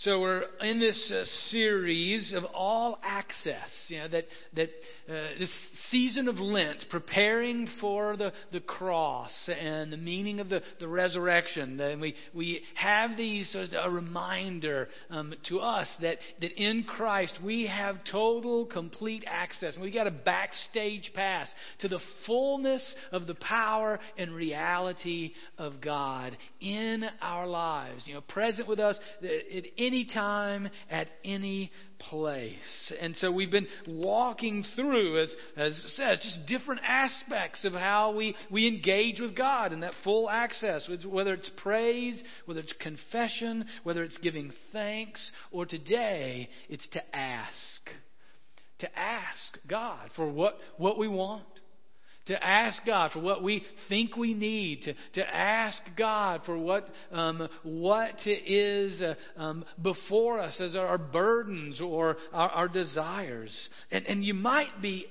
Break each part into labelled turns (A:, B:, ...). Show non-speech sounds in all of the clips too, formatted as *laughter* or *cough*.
A: So we're in this uh, series of all access, you know, that, that uh, this season of Lent, preparing for the, the cross and the meaning of the, the resurrection. And we, we have these as a reminder um, to us that, that in Christ we have total, complete access. We got a backstage pass to the fullness of the power and reality of God in our lives. You know, present with us at any time, at any place. And so we've been walking through, as, as it says, just different aspects of how we, we engage with God and that full access, whether it's praise, whether it's confession, whether it's giving thanks, or today it's to ask. To ask God for what, what we want to ask God for what we think we need, to, to ask God for what, um, what is uh, um, before us as our burdens or our, our desires. And, and you might be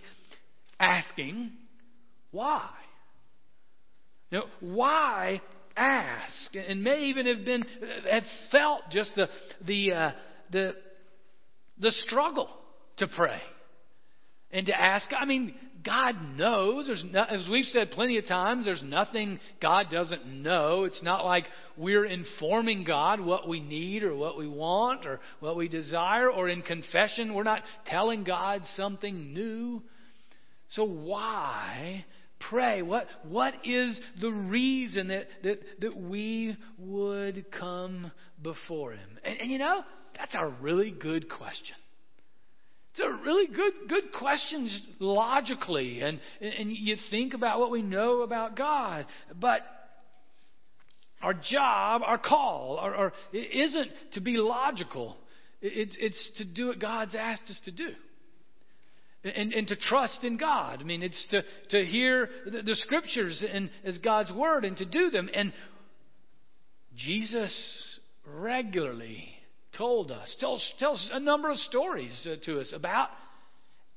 A: asking, why? You know, why ask? And may even have been, have felt just the, the, uh, the, the struggle to pray and to ask. I mean, God knows. There's no, as we've said plenty of times, there's nothing God doesn't know. It's not like we're informing God what we need or what we want or what we desire, or in confession, we're not telling God something new. So why pray? What, what is the reason that, that, that we would come before Him? And, and you know, that's a really good question. They're really good, good questions logically, and, and you think about what we know about God. But our job, our call, our, our, it isn't to be logical. It's, it's to do what God's asked us to do. And, and to trust in God. I mean, it's to, to hear the, the scriptures and, as God's word and to do them. And Jesus regularly told us, tells, tells a number of stories uh, to us about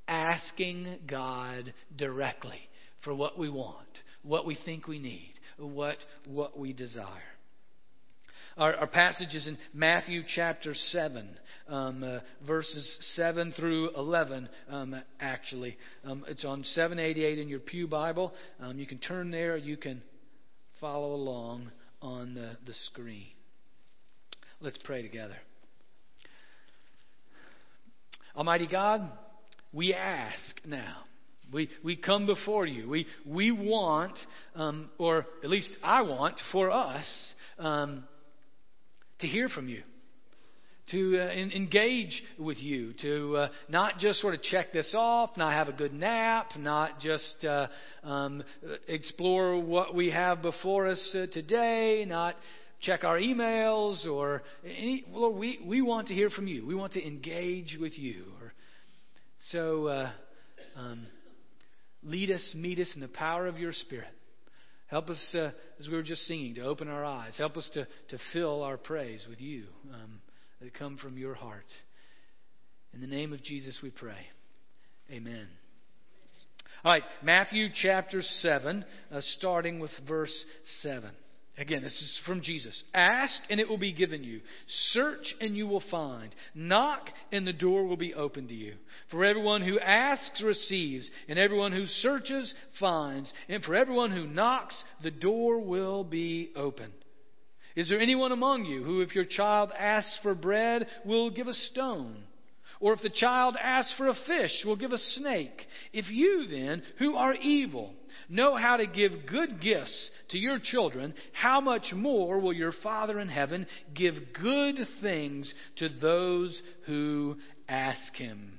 A: asking God directly for what we want, what we think we need, what, what we desire. Our, our passage is in Matthew chapter 7, um, uh, verses 7 through 11, um, actually. Um, it's on 788 in your Pew Bible. Um, you can turn there, you can follow along on the, the screen. Let's pray together. Almighty God, we ask now. We, we come before you. We, we want, um, or at least I want for us, um, to hear from you, to uh, in, engage with you, to uh, not just sort of check this off, not have a good nap, not just uh, um, explore what we have before us uh, today, not check our emails or any, Lord, we, we want to hear from you. We want to engage with you. Or, so uh, um, lead us, meet us in the power of your Spirit. Help us, uh, as we were just singing, to open our eyes. Help us to, to fill our praise with you um, that come from your heart. In the name of Jesus we pray. Amen. All right, Matthew chapter 7, uh, starting with verse 7. Again, this is from Jesus. Ask and it will be given you. Search and you will find. Knock and the door will be opened to you. For everyone who asks receives, and everyone who searches finds, and for everyone who knocks, the door will be opened. Is there anyone among you who, if your child asks for bread, will give a stone? Or if the child asks for a fish, will give a snake? If you then, who are evil, know how to give good gifts to your children, how much more will your Father in heaven give good things to those who ask him?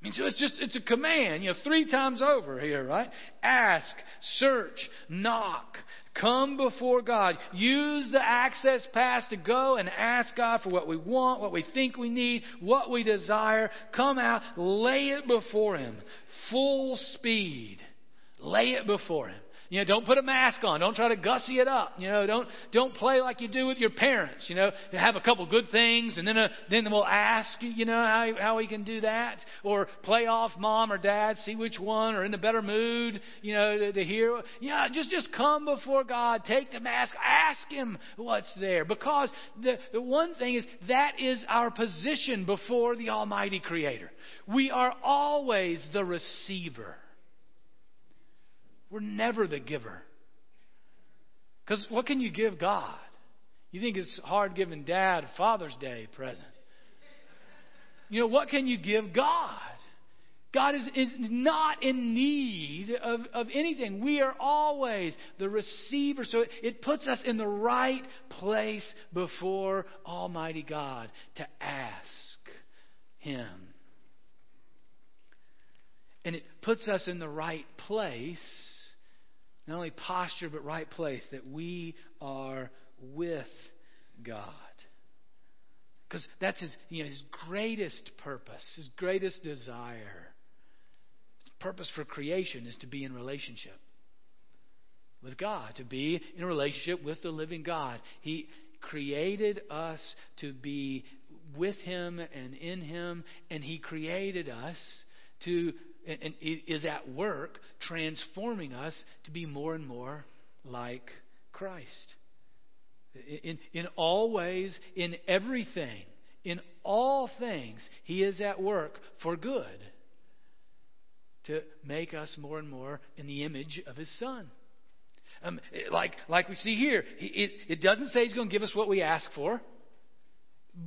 A: I mean, so it's just, it's a command, you know, three times over here, right? Ask, search, knock, come before God. Use the access pass to go and ask God for what we want, what we think we need, what we desire. Come out, lay it before Him. Full speed. Lay it before Him. You know, don't put a mask on. Don't try to gussy it up. You know, don't don't play like you do with your parents. You know, have a couple good things, and then uh, then we'll ask. You know how how we can do that, or play off mom or dad, see which one are in a better mood. You know, to, to hear. Yeah, just just come before God, take the mask, ask Him what's there, because the the one thing is that is our position before the Almighty Creator. We are always the receiver. We're never the giver. Because what can you give God? You think it's hard giving dad Father's Day present. You know, what can you give God? God is, is not in need of, of anything. We are always the receiver. So it, it puts us in the right place before Almighty God to ask Him. And it puts us in the right place not only posture, but right place, that we are with God. Because that's his, you know, his greatest purpose, his greatest desire. His purpose for creation is to be in relationship with God, to be in relationship with the living God. He created us to be with Him and in Him, and He created us to and is at work transforming us to be more and more like Christ. In, in all ways, in everything, in all things, He is at work for good to make us more and more in the image of His Son. Um, like, like we see here, it, it doesn't say He's going to give us what we ask for,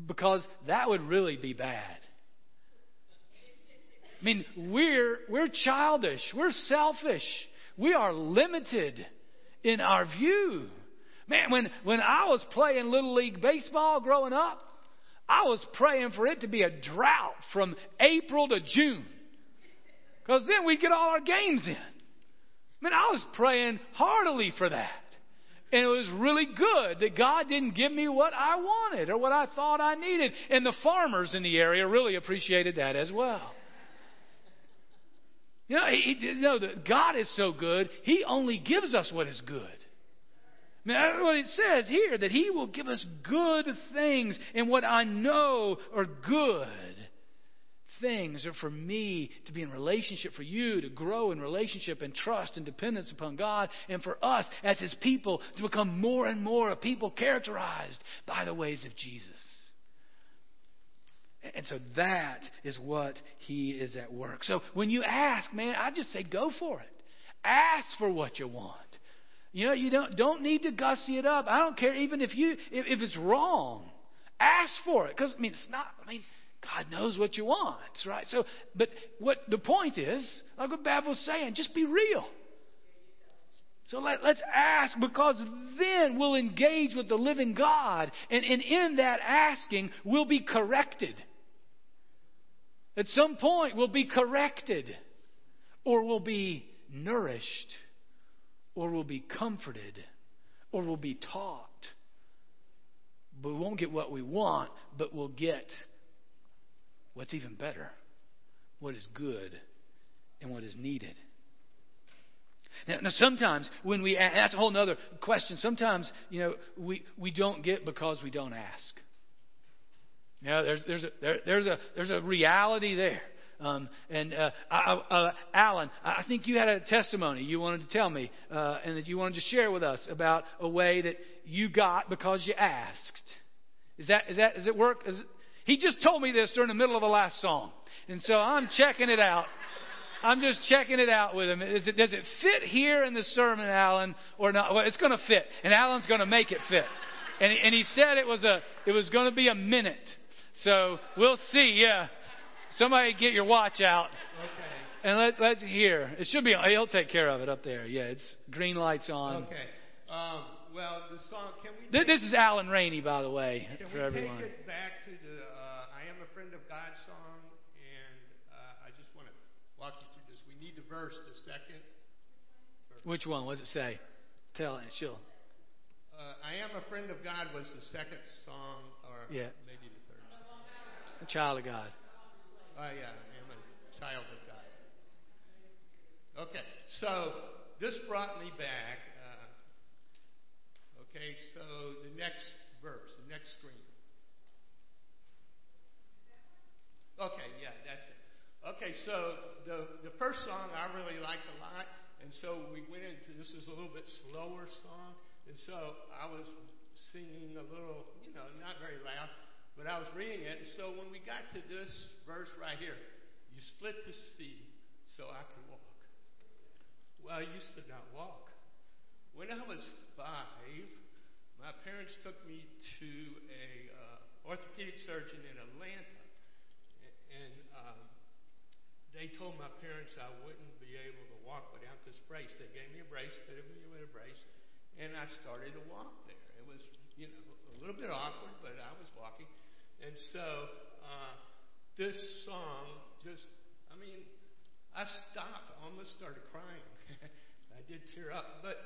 A: because that would really be bad. I mean, we're, we're childish. We're selfish. We are limited in our view. Man, when, when I was playing Little League Baseball growing up, I was praying for it to be a drought from April to June. Because then we'd get all our games in. I mean, I was praying heartily for that. And it was really good that God didn't give me what I wanted or what I thought I needed. And the farmers in the area really appreciated that as well. You know, he, you know God is so good, He only gives us what is good. I mean, that's what it says here that He will give us good things, and what I know are good things are for me to be in relationship, for you to grow in relationship and trust and dependence upon God, and for us as His people to become more and more a people characterized by the ways of Jesus. And so that is what he is at work. So when you ask, man, I just say go for it. Ask for what you want. You know, you don't don't need to gussy it up. I don't care even if you if, if it's wrong. Ask for it because I mean it's not. I mean God knows what you want, right? So, but what the point is, like what Bev was saying, just be real. So let, us ask because then we'll engage with the living God. And, and in that asking, we'll be corrected. At some point, we'll be corrected, or we'll be nourished, or we'll be comforted, or we'll be taught. But we won't get what we want, but we'll get what's even better, what is good, and what is needed. Now, now sometimes when we ask, that's a whole other question. Sometimes, you know, we, we don't get because we don't ask. You know, there's, there's, a, there, there's, a, there's a reality there. Um, and uh, uh, Alan, I think you had a testimony you wanted to tell me, uh, and that you wanted to share with us about a way that you got because you asked. Is that is that does it work? Is it, he just told me this during the middle of the last song, and so I'm checking it out. I'm just checking it out with him. It, does it fit here in the sermon, Alan, or not? Well, it's going to fit, and Alan's going to make it fit. And, and he said it was a it was going to be a minute. So we'll see. Yeah. Somebody get your watch out. Okay. And let, let's hear. It should be, he'll take care of it up there. Yeah, it's green lights on.
B: Okay. Um, well, the song, can we.
A: This, this is Alan Rainey, by the way,
B: can
A: for
B: we
A: everyone.
B: take it back to the uh, I Am a Friend of God song? And uh, I just want to walk you through this. We need the verse, the second.
A: Verse. Which one? What does it say? Tell it. She'll.
B: Uh, I Am a Friend of God was the second song, or
A: yeah.
B: maybe the
A: a child of God.
B: Oh, yeah, I am a child of God. Okay, so this brought me back. Uh, okay, so the next verse, the next screen. Okay, yeah, that's it. Okay, so the the first song I really liked a lot, and so we went into this is a little bit slower song, and so I was singing a little, you know, not very loud, but I was reading it. And so when we got to this verse right here, you split the sea so I could walk. Well, I used to not walk. When I was five, my parents took me to a uh, orthopedic surgeon in Atlanta, and um, they told my parents I wouldn't be able to walk without this brace. They gave me a brace, fitted me with a brace, and I started to walk there. It was, you know, a little bit awkward, but I was walking, and so uh, this song just, I mean, I stopped. Almost started crying. *laughs* I did tear up. But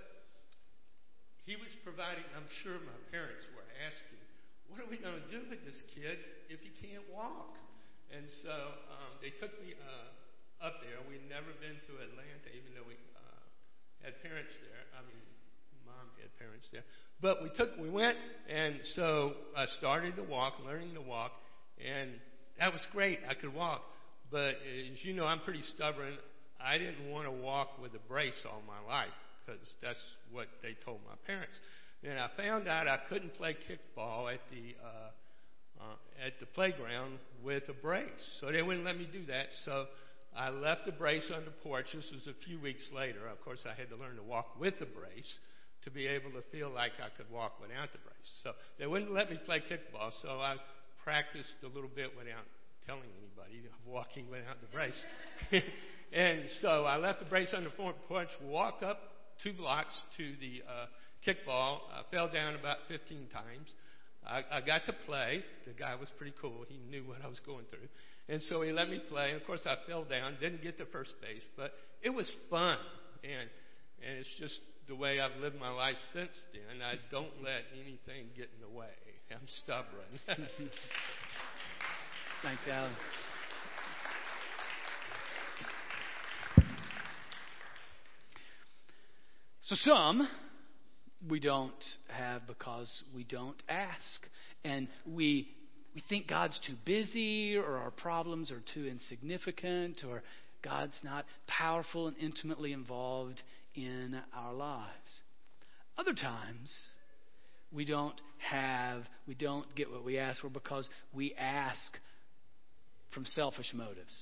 B: he was providing, I'm sure my parents were asking, what are we going to do with this kid if he can't walk? And so um, they took me uh, up there. We'd never been to Atlanta, even though we uh, had parents there. I mean, mom had parents there. But we took, we went, and so I started to walk, learning to walk, and that was great. I could walk. But as you know, I'm pretty stubborn. I didn't want to walk with a brace all my life because that's what they told my parents. And I found out I couldn't play kickball at the uh, uh, at the playground with a brace, so they wouldn't let me do that. So I left the brace on the porch. This was a few weeks later. Of course, I had to learn to walk with the brace to be able to feel like I could walk without the brace. So they wouldn't let me play kickball, so I practiced a little bit without telling anybody of walking without the brace. *laughs* and so I left the brace on the front porch, walked up two blocks to the uh, kickball. I fell down about 15 times. I, I got to play. The guy was pretty cool. He knew what I was going through. And so he let me play. And of course, I fell down, didn't get to first base, but it was fun. And, and it's just the way I've lived my life since then. I don't let anything get in the way. I'm stubborn. *laughs*
A: Thanks, Alan. So some we don't have because we don't ask. And we we think God's too busy or our problems are too insignificant or God's not powerful and intimately involved in our lives. Other times we don't have we don't get what we ask for because we ask from selfish motives.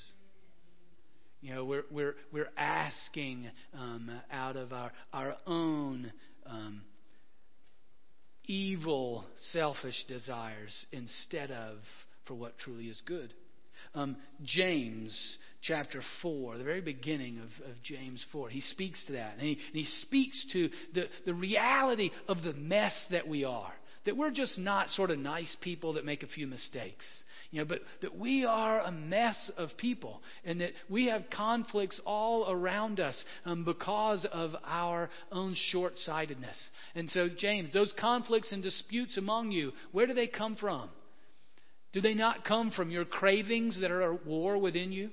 A: You know, we're, we're, we're asking um, out of our, our own um, evil, selfish desires instead of for what truly is good. Um, James chapter 4, the very beginning of, of James 4, he speaks to that. And he, and he speaks to the, the reality of the mess that we are. That we're just not sort of nice people that make a few mistakes. You know, but that we are a mess of people and that we have conflicts all around us um, because of our own short sightedness. And so, James, those conflicts and disputes among you, where do they come from? Do they not come from your cravings that are at war within you?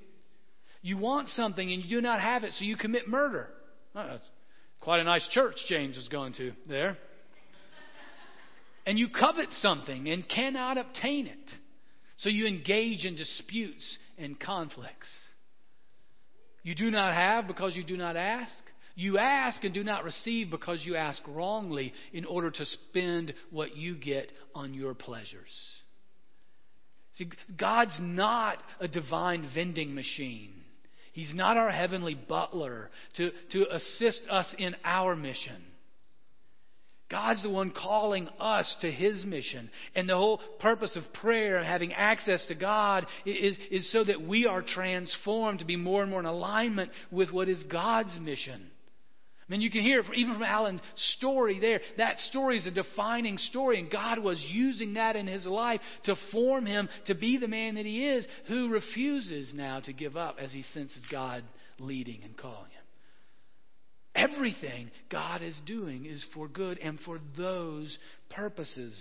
A: You want something and you do not have it, so you commit murder. That's quite a nice church James is going to there. And you covet something and cannot obtain it. So you engage in disputes and conflicts. You do not have because you do not ask. You ask and do not receive because you ask wrongly in order to spend what you get on your pleasures. See, God's not a divine vending machine. He's not our heavenly butler to, to assist us in our mission. God's the one calling us to His mission. And the whole purpose of prayer and having access to God is, is so that we are transformed to be more and more in alignment with what is God's mission. I mean, you can hear even from Alan's story there. That story is a defining story, and God was using that in his life to form him to be the man that he is, who refuses now to give up as he senses God leading and calling him. Everything God is doing is for good and for those purposes.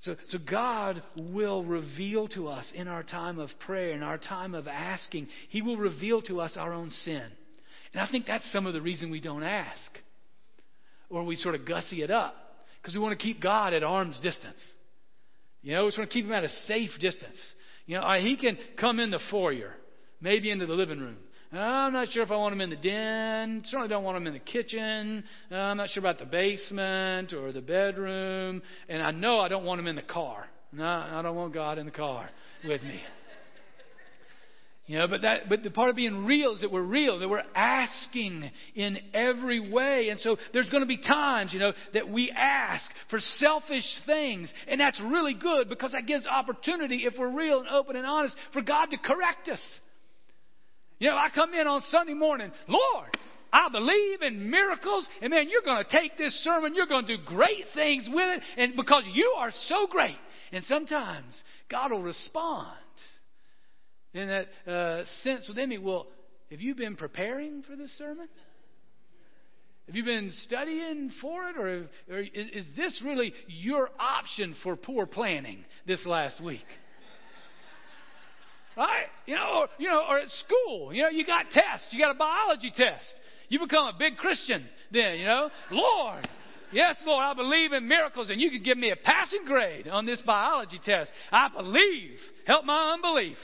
A: So, so God will reveal to us in our time of prayer, in our time of asking, He will reveal to us our own sin. And I think that's some of the reason we don't ask. Or we sort of gussy it up. Because we want to keep God at arm's distance. You know, we just want to keep him at a safe distance. You know, he can come in the foyer, maybe into the living room. I'm not sure if I want him in the den. Certainly don't want him in the kitchen. I'm not sure about the basement or the bedroom. And I know I don't want him in the car. No, I don't want God in the car with me. You know, but that, but the part of being real is that we're real, that we're asking in every way. And so there's going to be times, you know, that we ask for selfish things. And that's really good because that gives opportunity, if we're real and open and honest, for God to correct us. You know, I come in on Sunday morning, Lord, I believe in miracles, and man, you're going to take this sermon, you're going to do great things with it, and because you are so great. And sometimes God will respond in that uh, sense within me. Well, have you been preparing for this sermon? Have you been studying for it, or, or is, is this really your option for poor planning this last week? right? You know, or, you know, or at school, you know, you got tests. You got a biology test. You become a big Christian then, you know. Lord, yes, Lord, I believe in miracles, and you can give me a passing grade on this biology test. I believe. Help my unbelief.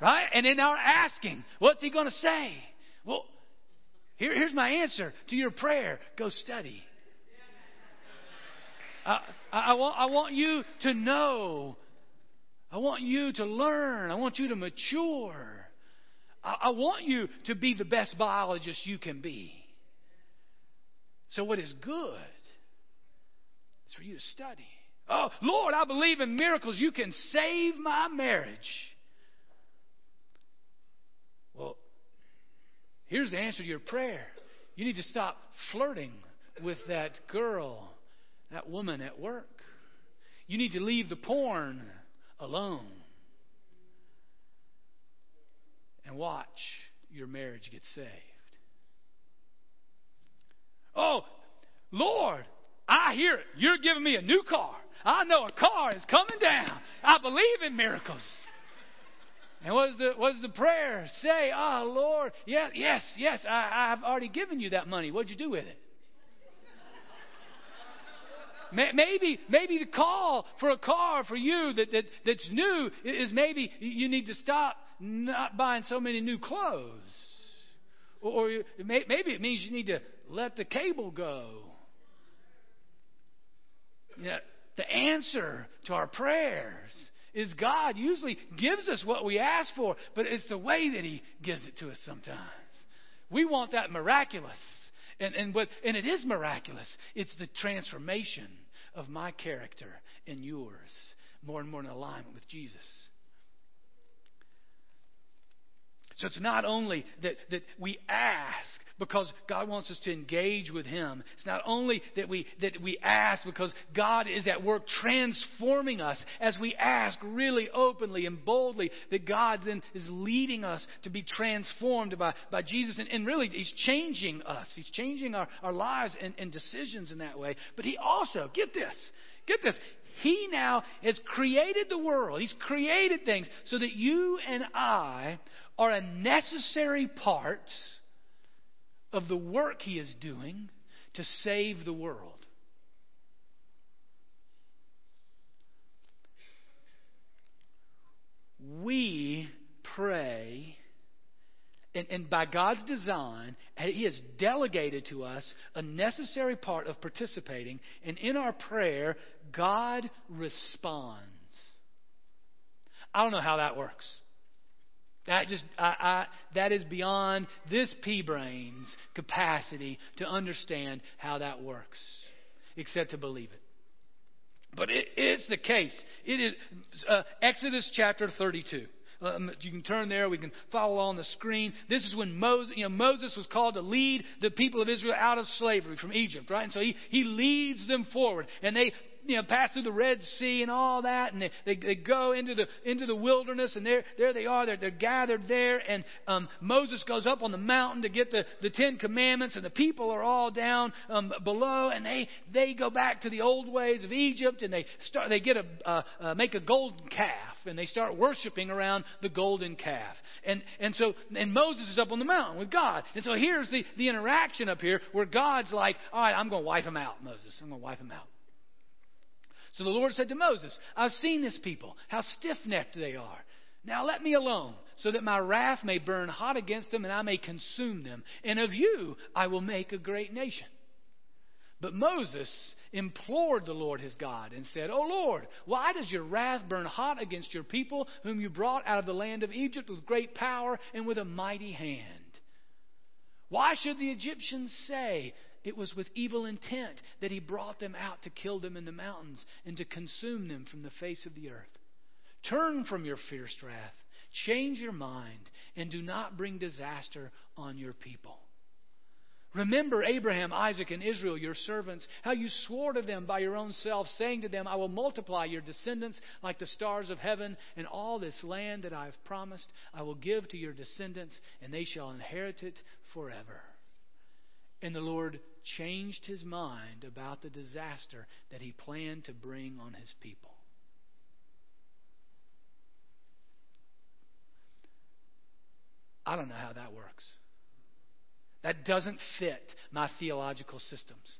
A: Right? And in our asking, what's he going to say? Well, here, here's my answer to your prayer go study. I, I, want, I want you to know. I want you to learn. I want you to mature. I, I want you to be the best biologist you can be. So, what is good is for you to study. Oh, Lord, I believe in miracles. You can save my marriage. Well, here's the answer to your prayer. You need to stop flirting with that girl, that woman at work. You need to leave the porn alone and watch your marriage get saved. Oh, Lord, I hear it. You're giving me a new car. I know a car is coming down. I believe in miracles. And what does the, what does the prayer say? Oh, Lord, yeah, yes, yes, I, I've already given you that money. What'd you do with it? Maybe, maybe the call for a car for you that, that, that's new is maybe you need to stop not buying so many new clothes. Or, or maybe it means you need to let the cable go. Yeah, the answer to our prayers is God usually gives us what we ask for, but it's the way that He gives it to us sometimes. We want that miraculous. And, and, what, and it is miraculous. It's the transformation of my character and yours, more and more in alignment with Jesus. So it's not only that, that we ask because God wants us to engage with Him. It's not only that we, that we ask because God is at work transforming us as we ask really openly and boldly that God then is leading us to be transformed by, by Jesus. And, and really, He's changing us. He's changing our, our lives and, and decisions in that way. But He also, get this, get this, he now has created the world. He's created things so that you and I are a necessary part of the work He is doing to save the world. We pray, and, and by God's design, He has delegated to us a necessary part of participating, and in our prayer, God responds. I don't know how that works. That just I, I, that is beyond this pea brain's capacity to understand how that works, except to believe it. But it is the case. It is uh, Exodus chapter 32. Um, you can turn there. We can follow on the screen. This is when Moses, you know, Moses was called to lead the people of Israel out of slavery from Egypt, right? And so he, he leads them forward. And they you know, pass through the Red Sea and all that, and they, they, they go into the, into the wilderness, and there, there they are. They're, they're gathered there, and um, Moses goes up on the mountain to get the, the Ten Commandments, and the people are all down um, below, and they, they go back to the old ways of Egypt, and they start, they get a, uh, uh, make a golden calf, and they start worshiping around the golden calf. And, and so, and Moses is up on the mountain with God. And so here's the, the interaction up here where God's like, all right, I'm going to wipe them out, Moses. I'm going to wipe them out. So the Lord said to Moses, I've seen this people, how stiff necked they are. Now let me alone, so that my wrath may burn hot against them and I may consume them. And of you I will make a great nation. But Moses implored the Lord his God and said, O Lord, why does your wrath burn hot against your people, whom you brought out of the land of Egypt with great power and with a mighty hand? Why should the Egyptians say, it was with evil intent that he brought them out to kill them in the mountains and to consume them from the face of the earth. Turn from your fierce wrath, change your mind, and do not bring disaster on your people. Remember Abraham, Isaac, and Israel, your servants, how you swore to them by your own self, saying to them, I will multiply your descendants like the stars of heaven, and all this land that I have promised I will give to your descendants, and they shall inherit it forever. And the Lord changed his mind about the disaster that he planned to bring on his people. I don't know how that works. That doesn't fit my theological systems.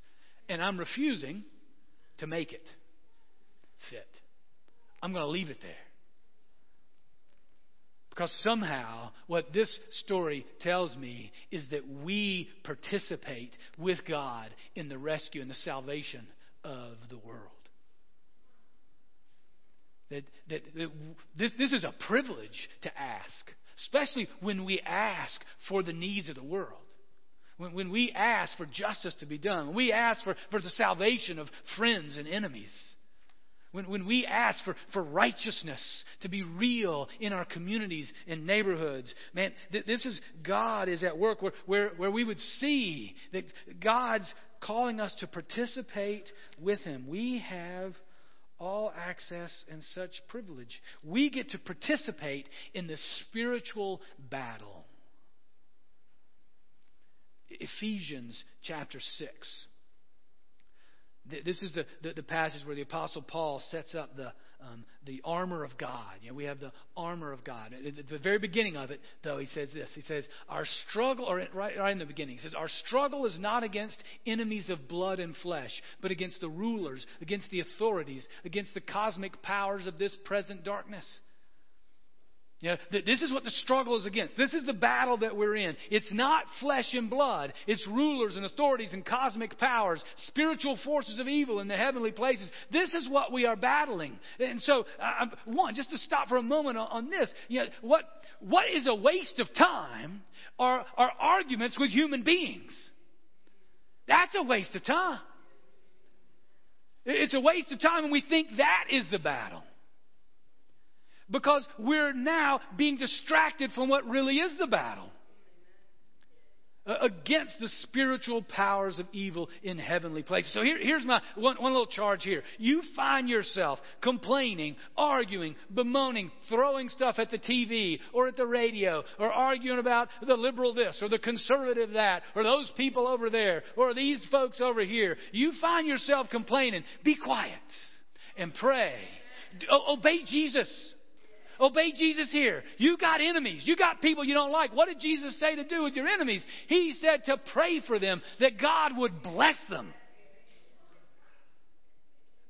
A: And I'm refusing to make it fit. I'm going to leave it there. Because somehow, what this story tells me is that we participate with God in the rescue and the salvation of the world. That, that, that this, this is a privilege to ask, especially when we ask for the needs of the world. When, when we ask for justice to be done, when we ask for, for the salvation of friends and enemies. When, when we ask for, for righteousness to be real in our communities and neighborhoods, man, th- this is God is at work where, where, where we would see that God's calling us to participate with Him. We have all access and such privilege. We get to participate in the spiritual battle. Ephesians chapter 6. This is the, the, the, passage where the Apostle Paul sets up the, um, the armor of God. You know, we have the armor of God. At the very beginning of it, though, he says this. He says, Our struggle, or right, right in the beginning, he says, Our struggle is not against enemies of blood and flesh, but against the rulers, against the authorities, against the cosmic powers of this present darkness you know, this is what the struggle is against. This is the battle that we're in. It's not flesh and blood. It's rulers and authorities and cosmic powers, spiritual forces of evil in the heavenly places. This is what we are battling. And so, uh, one, just to stop for a moment on, on this, you know, what, what is a waste of time are, are arguments with human beings. That's a waste of time. It's a waste of time, and we think that is the battle because we're now being distracted from what really is the battle against the spiritual powers of evil in heavenly places. So here, here's my one, one little charge here. You find yourself complaining, arguing, bemoaning, throwing stuff at the TV or at the radio, or arguing about the liberal this or the conservative that, or those people over there, or these folks over here. You find yourself complaining. Be quiet and pray. O- obey Jesus. Obey Jesus here. You got enemies. You got people you don't like. What did Jesus say to do with your enemies? He said to pray for them that God would bless them.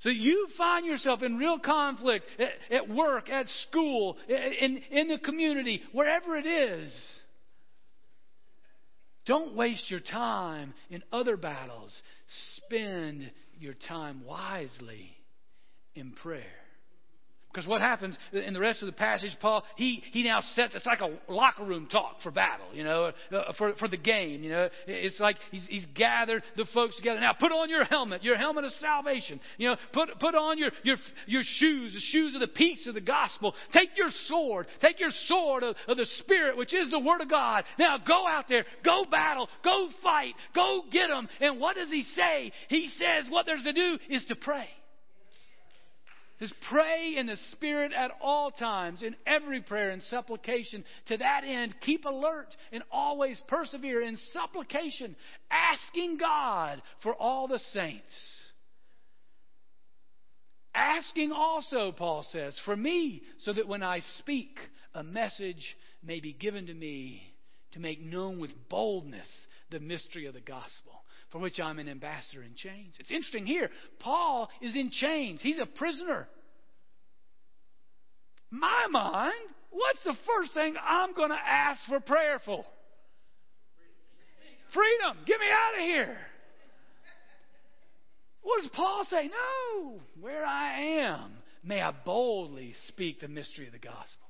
A: So you find yourself in real conflict at, at work, at school, in, in the community, wherever it is. Don't waste your time in other battles. Spend your time wisely in prayer. Because what happens in the rest of the passage, Paul, he, he now sets, it's like a locker room talk for battle, you know, uh, for, for the game, you know. It's like he's, he's gathered the folks together. Now put on your helmet, your helmet of salvation. You know, put, put on your, your, your shoes, the shoes of the peace of the gospel. Take your sword, take your sword of, of the Spirit, which is the Word of God. Now go out there, go battle, go fight, go get them. And what does he say? He says what there's to do is to pray. Is pray in the Spirit at all times, in every prayer and supplication. To that end, keep alert and always persevere in supplication, asking God for all the saints. Asking also, Paul says, for me, so that when I speak, a message may be given to me to make known with boldness the mystery of the gospel, for which I'm an ambassador in chains. It's interesting here. Paul is in chains, he's a prisoner. My mind, what's the first thing I'm going to ask for prayer for? Freedom. Get me out of here. What does Paul say? No, where I am, may I boldly speak the mystery of the gospel.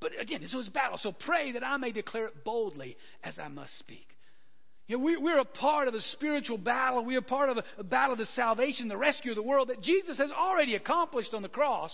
A: But again, this was battle. So pray that I may declare it boldly as I must speak. You know, we, we're a part of the spiritual battle. We are part of the, a battle of the salvation, the rescue of the world that Jesus has already accomplished on the cross.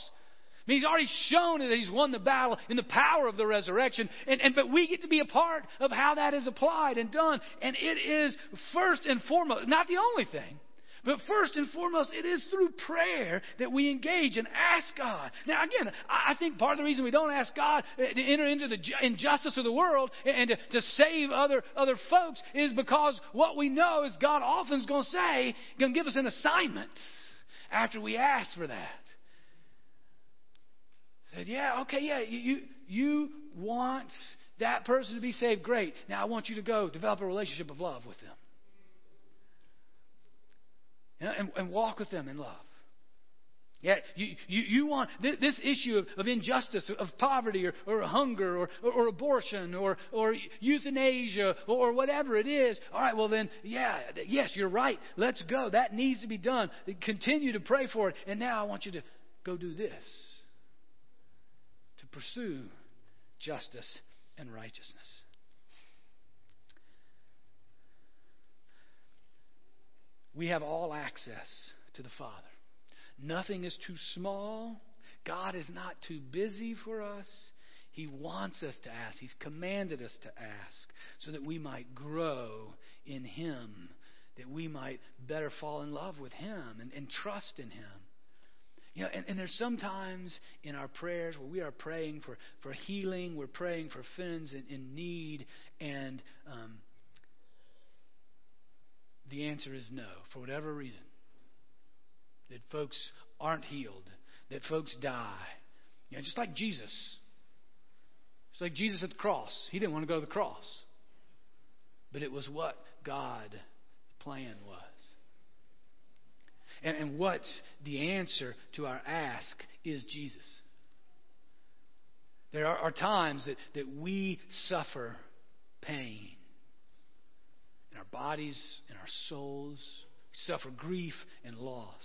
A: I mean, he's already shown that he's won the battle in the power of the resurrection. And, and, but we get to be a part of how that is applied and done. And it is first and foremost, not the only thing, but first and foremost, it is through prayer that we engage and ask God. Now, again, I think part of the reason we don't ask God to enter into the injustice of the world and to, to save other, other folks is because what we know is God often is going to say, going to give us an assignment after we ask for that. Said, yeah, okay, yeah, you, you want that person to be saved. Great. Now I want you to go develop a relationship of love with them and, and walk with them in love. Yeah, you, you, you want this issue of, of injustice, of poverty, or, or hunger, or, or, or, abortion, or, or euthanasia, or, or whatever it is. All right, well then, yeah, yes, you're right. Let's go. That needs to be done. Continue to pray for it. And now I want you to go do this to pursue justice and righteousness. We have all access to the Father. Nothing is too small. God is not too busy for us. He wants us to ask. He's commanded us to ask so that we might grow in Him, that we might better fall in love with Him and, and trust in Him. You know, and, and there's sometimes in our prayers where we are praying for, for healing, we're praying for friends in, in need, and um, the answer is no, for whatever reason. That folks aren't healed, that folks die. You know, just like Jesus. It's like Jesus at the cross. He didn't want to go to the cross. But it was what God's plan was. And, and what the answer to our ask is Jesus. There are, are times that, that we suffer pain in our bodies, in our souls. We suffer grief and loss.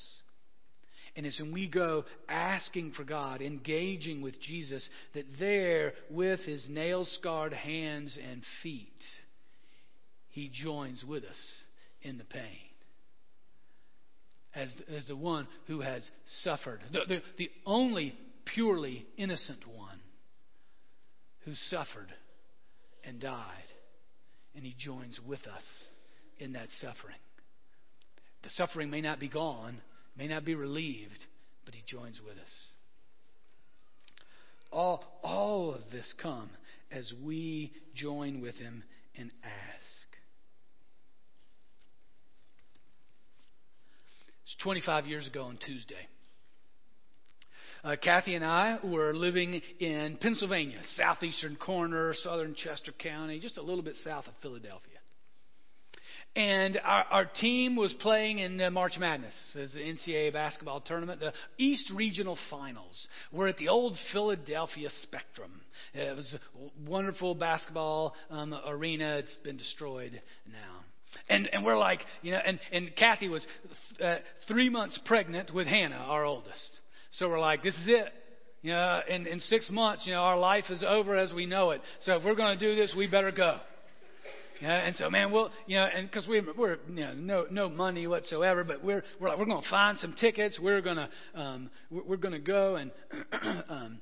A: And it's when we go asking for God, engaging with Jesus, that there, with his nail scarred hands and feet, he joins with us in the pain. As, as the one who has suffered, the, the, the only purely innocent one who suffered and died and He joins with us in that suffering. The suffering may not be gone, may not be relieved, but He joins with us. All, all of this come as we join with Him and ask. It's 25 years ago on Tuesday. Uh, Kathy and I were living in Pennsylvania, southeastern corner, southern Chester County, just a little bit south of Philadelphia. And our, our team was playing in the March Madness as the NCAA basketball tournament, the East Regional Finals. We're at the old Philadelphia Spectrum. It was a wonderful basketball um, arena. It's been destroyed now. And, and we're like, you know, and, and Kathy was uh, three months pregnant with Hannah, our oldest. So we're like, this is it. You know, in, in six months, you know, our life is over as we know it. So if we're going to do this, we better go. Yeah, and so man, we'll you know, and because we we're you know no no money whatsoever, but we're we're like we're going to find some tickets. We're gonna um we're, we're going to go and *clears throat* um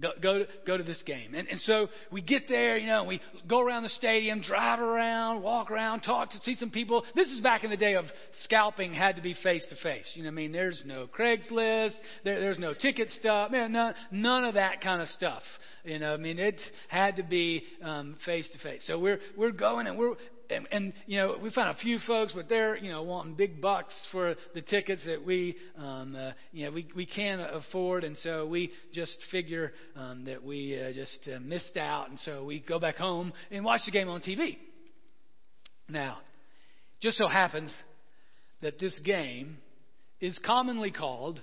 A: Go, go, to, go to this game. And, and so we get there, you know, we go around the stadium, drive around, walk around, talk to see some people. This is back in the day of scalping had to be face to face. You know what I mean? There's no Craigslist, there, there's no ticket stuff, man, none, none of that kind of stuff. You know, I mean, it had to be um, face to face. So we're we're going and we're and, and you know we found a few folks, but they're you know wanting big bucks for the tickets that we um, uh, you know we we can't afford, and so we just figure um, that we uh, just uh, missed out, and so we go back home and watch the game on TV. Now, just so happens that this game is commonly called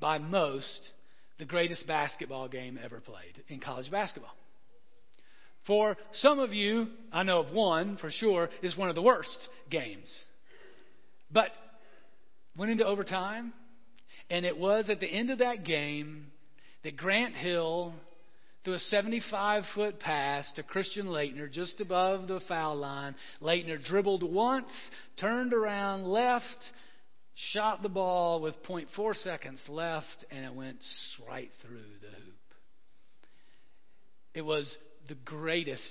A: by most the greatest basketball game ever played in college basketball. For some of you, I know of one for sure, is one of the worst games. But went into overtime, and it was at the end of that game that Grant Hill threw a 75 foot pass to Christian Laettner just above the foul line. Laettner dribbled once, turned around, left, shot the ball with 0.4 seconds left, and it went right through the hoop. It was the greatest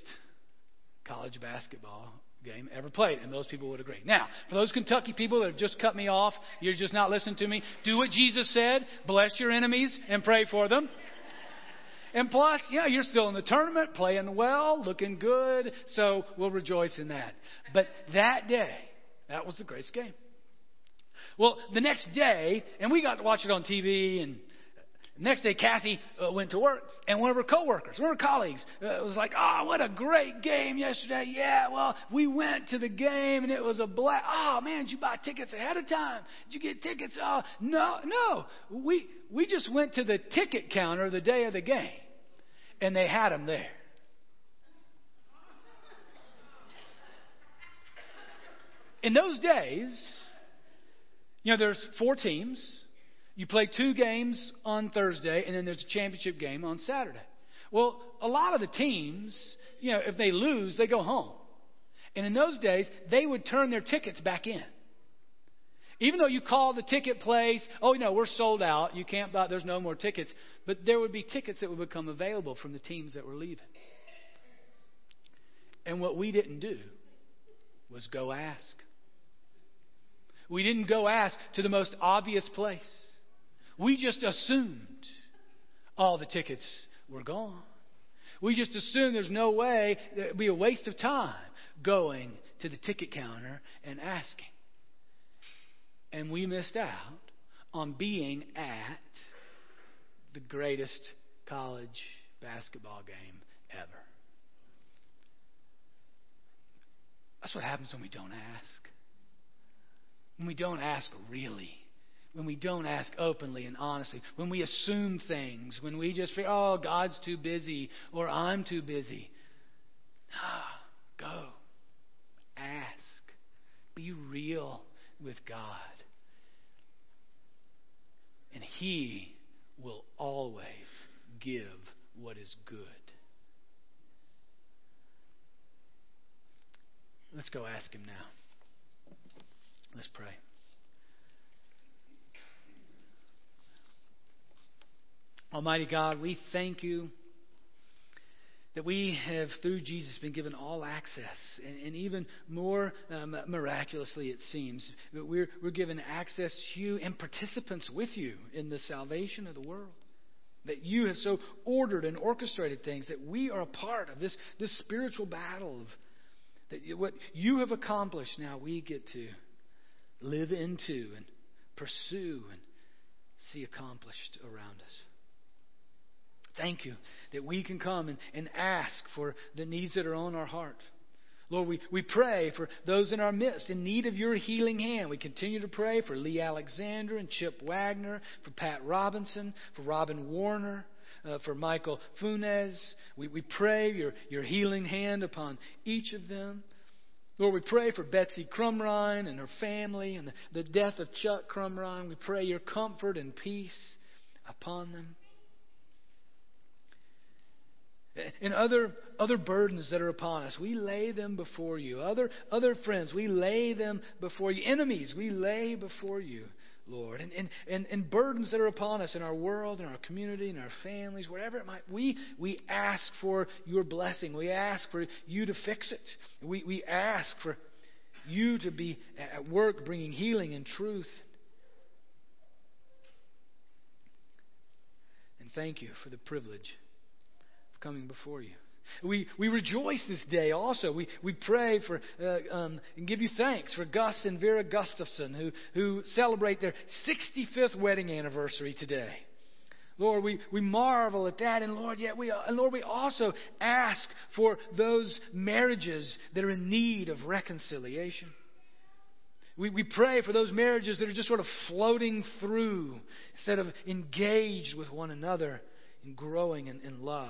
A: college basketball game ever played, and those people would agree. Now, for those Kentucky people that have just cut me off, you're just not listening to me, do what Jesus said bless your enemies and pray for them. And plus, yeah, you're still in the tournament, playing well, looking good, so we'll rejoice in that. But that day, that was the greatest game. Well, the next day, and we got to watch it on TV and Next day, Kathy uh, went to work, and one of her coworkers, one of her colleagues, uh, was like, "Oh, what a great game yesterday! Yeah, well, we went to the game, and it was a blast. Oh man, did you buy tickets ahead of time? Did you get tickets? Oh, no, no. We we just went to the ticket counter the day of the game, and they had them there." In those days, you know, there's four teams you play two games on Thursday, and then there's a championship game on Saturday. Well, a lot of the teams, you know, if they lose, they go home. And in those days, they would turn their tickets back in. Even though you call the ticket place, oh, no, we're sold out. You can't buy, there's no more tickets. But there would be tickets that would become available from the teams that were leaving. And what we didn't do was go ask. We didn't go ask to the most obvious place. We just assumed all the tickets were gone. We just assumed there's no way, that it would be a waste of time going to the ticket counter and asking. And we missed out on being at the greatest college basketball game ever. That's what happens when we don't ask. When we don't ask really when we don't ask openly and honestly, when we assume things, when we just feel, oh, God's too busy or I'm too busy. Ah, go. Ask. Be real with God. And He will always give what is good. Let's go ask Him now. Let's pray. Almighty God, we thank you that we have, through Jesus, been given all access, and, and even more um, miraculously, it seems, we're, we're given access to you and participants with you in the salvation of the world. That you have so ordered and orchestrated things that we are a part of this, this spiritual battle of that what you have accomplished now we get to live into and pursue and see accomplished around us. Thank you that we can come and, and ask for the needs that are on our heart. Lord, we, we pray for those in our midst in need of your healing hand. We continue to pray for Lee Alexander and Chip Wagner, for Pat Robinson, for Robin Warner, uh, for Michael Funes. We, we pray your, your healing hand upon each of them. Lord, we pray for Betsy Crumrine and her family and the, the death of Chuck Crumrine. We pray your comfort and peace upon them and other other burdens that are upon us we lay them before you other other friends we lay them before you enemies we lay before you Lord, and, and, and, and burdens that are upon us in our world, in our community, in our families, wherever it might we we ask for your blessing. We ask for you to fix it. We we ask for you to be at work bringing healing and truth. And thank you for the privilege coming before you. We, we rejoice this day also. We, we pray for uh, um, and give you thanks for Gus and Vera Gustafson who, who celebrate their 65th wedding anniversary today. Lord, we, we marvel at that, and Lord, yet we and Lord, we also ask for those marriages that are in need of reconciliation. We, we pray for those marriages that are just sort of floating through instead of engaged with one another and growing in, in love.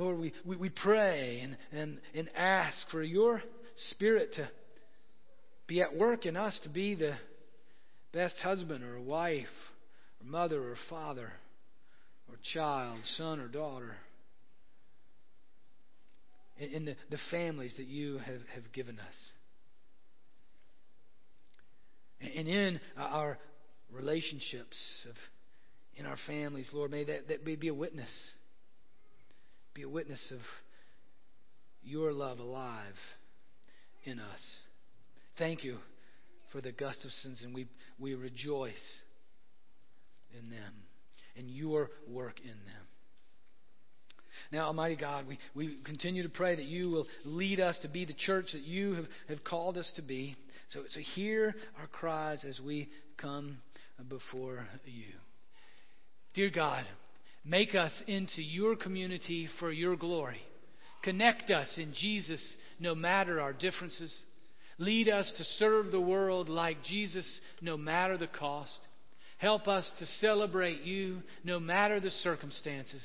A: Lord, we, we, we pray and, and, and ask for your Spirit to be at work in us to be the best husband or wife or mother or father or child, son or daughter in, the, the families that you have, have given us. And in uh, our relationships of in our families, Lord, may that, that be a witness be a witness of your love alive in us. Thank you for the Gustafsons, and we, we rejoice in them and your work in them. Now, Almighty God, we, we continue to pray that you will lead us to be the church that you have, have called us to be. So, so hear our cries as we come before you. Dear God, Make us into your community for your glory. Connect us in Jesus no matter our differences. Lead us to serve the world like Jesus no matter the cost. Help us to celebrate you no matter the circumstances.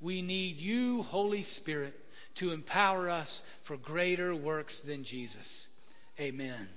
A: We need you, Holy Spirit, to empower us for greater works than Jesus. Amen.